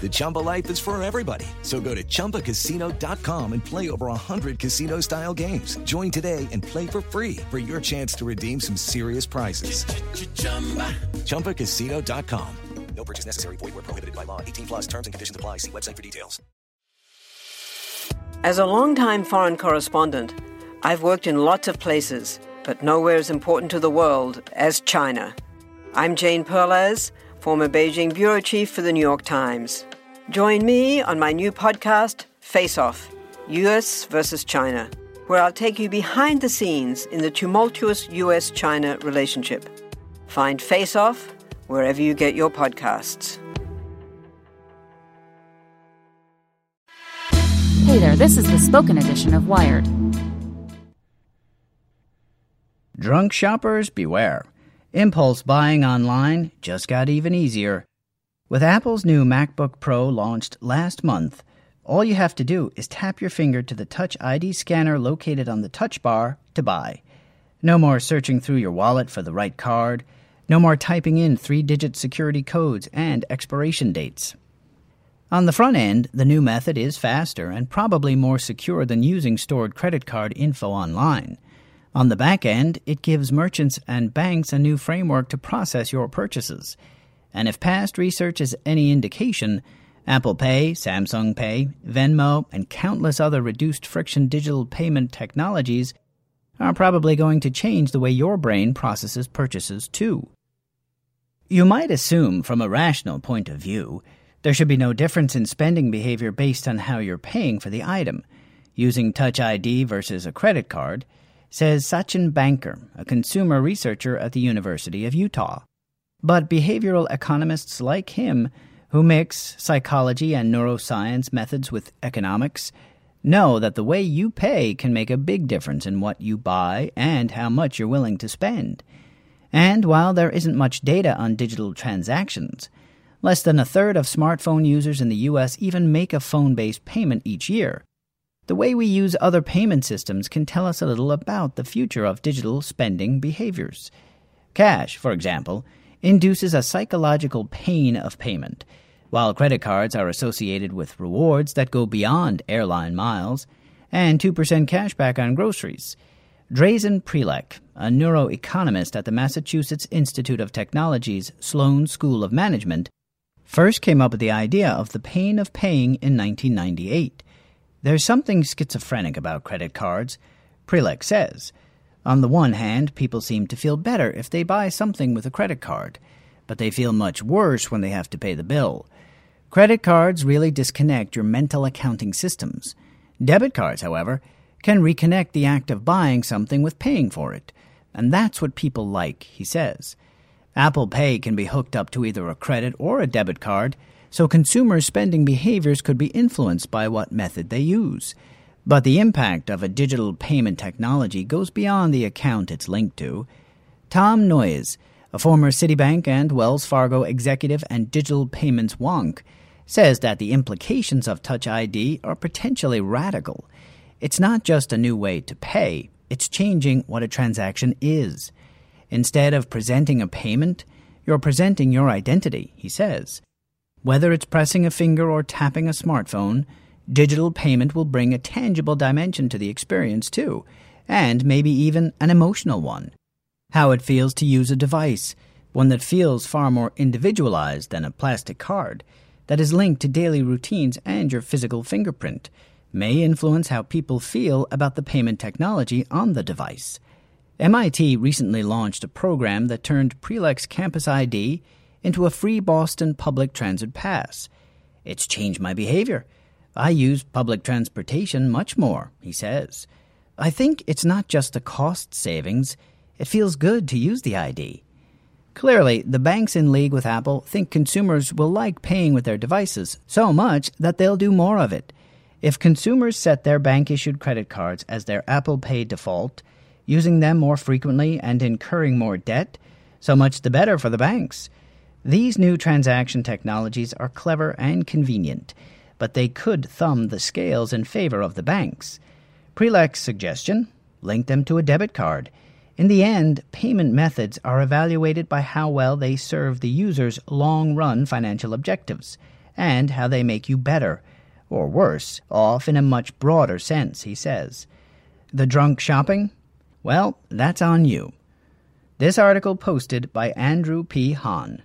The Chumba life is for everybody. So go to ChumbaCasino.com and play over 100 casino style games. Join today and play for free for your chance to redeem some serious prizes. ChumbaCasino.com. No purchase necessary. Void where prohibited by law. 18 plus terms and conditions apply. See website for details. As a longtime foreign correspondent, I've worked in lots of places, but nowhere as important to the world as China. I'm Jane Perlez, former Beijing bureau chief for the New York Times. Join me on my new podcast, Face Off US versus China, where I'll take you behind the scenes in the tumultuous US China relationship. Find Face Off wherever you get your podcasts. Hey there, this is the spoken edition of Wired. Drunk shoppers beware. Impulse buying online just got even easier. With Apple's new MacBook Pro launched last month, all you have to do is tap your finger to the Touch ID scanner located on the touch bar to buy. No more searching through your wallet for the right card. No more typing in three digit security codes and expiration dates. On the front end, the new method is faster and probably more secure than using stored credit card info online. On the back end, it gives merchants and banks a new framework to process your purchases. And if past research is any indication, Apple Pay, Samsung Pay, Venmo, and countless other reduced friction digital payment technologies are probably going to change the way your brain processes purchases too. You might assume, from a rational point of view, there should be no difference in spending behavior based on how you're paying for the item, using Touch ID versus a credit card, says Sachin Banker, a consumer researcher at the University of Utah. But behavioral economists like him, who mix psychology and neuroscience methods with economics, know that the way you pay can make a big difference in what you buy and how much you're willing to spend. And while there isn't much data on digital transactions, less than a third of smartphone users in the U.S. even make a phone based payment each year. The way we use other payment systems can tell us a little about the future of digital spending behaviors. Cash, for example, induces a psychological pain of payment, while credit cards are associated with rewards that go beyond airline miles and 2% cashback on groceries. Drazen Prelec, a neuroeconomist at the Massachusetts Institute of Technology's Sloan School of Management, first came up with the idea of the pain of paying in 1998. There's something schizophrenic about credit cards, Prelec says. On the one hand, people seem to feel better if they buy something with a credit card, but they feel much worse when they have to pay the bill. Credit cards really disconnect your mental accounting systems. Debit cards, however, can reconnect the act of buying something with paying for it. And that's what people like, he says. Apple Pay can be hooked up to either a credit or a debit card, so consumers' spending behaviors could be influenced by what method they use. But the impact of a digital payment technology goes beyond the account it's linked to. Tom Noyes, a former Citibank and Wells Fargo executive and digital payments wonk, says that the implications of Touch ID are potentially radical. It's not just a new way to pay, it's changing what a transaction is. Instead of presenting a payment, you're presenting your identity, he says. Whether it's pressing a finger or tapping a smartphone, digital payment will bring a tangible dimension to the experience, too, and maybe even an emotional one. How it feels to use a device, one that feels far more individualized than a plastic card, that is linked to daily routines and your physical fingerprint, may influence how people feel about the payment technology on the device. MIT recently launched a program that turned Prelec's Campus ID into a free Boston public transit pass. It's changed my behavior. I use public transportation much more, he says. I think it's not just the cost savings, it feels good to use the ID. Clearly, the banks in league with Apple think consumers will like paying with their devices so much that they'll do more of it. If consumers set their bank issued credit cards as their Apple Pay default, using them more frequently and incurring more debt, So much the better for the banks. These new transaction technologies are clever and convenient, but they could thumb the scales in favor of the banks. Prelec's suggestion link them to a debit card. In the end, payment methods are evaluated by how well they serve the user's long run financial objectives and how they make you better, or worse, off in a much broader sense, he says. The drunk shopping? Well, that's on you. This article posted by Andrew P. Hahn.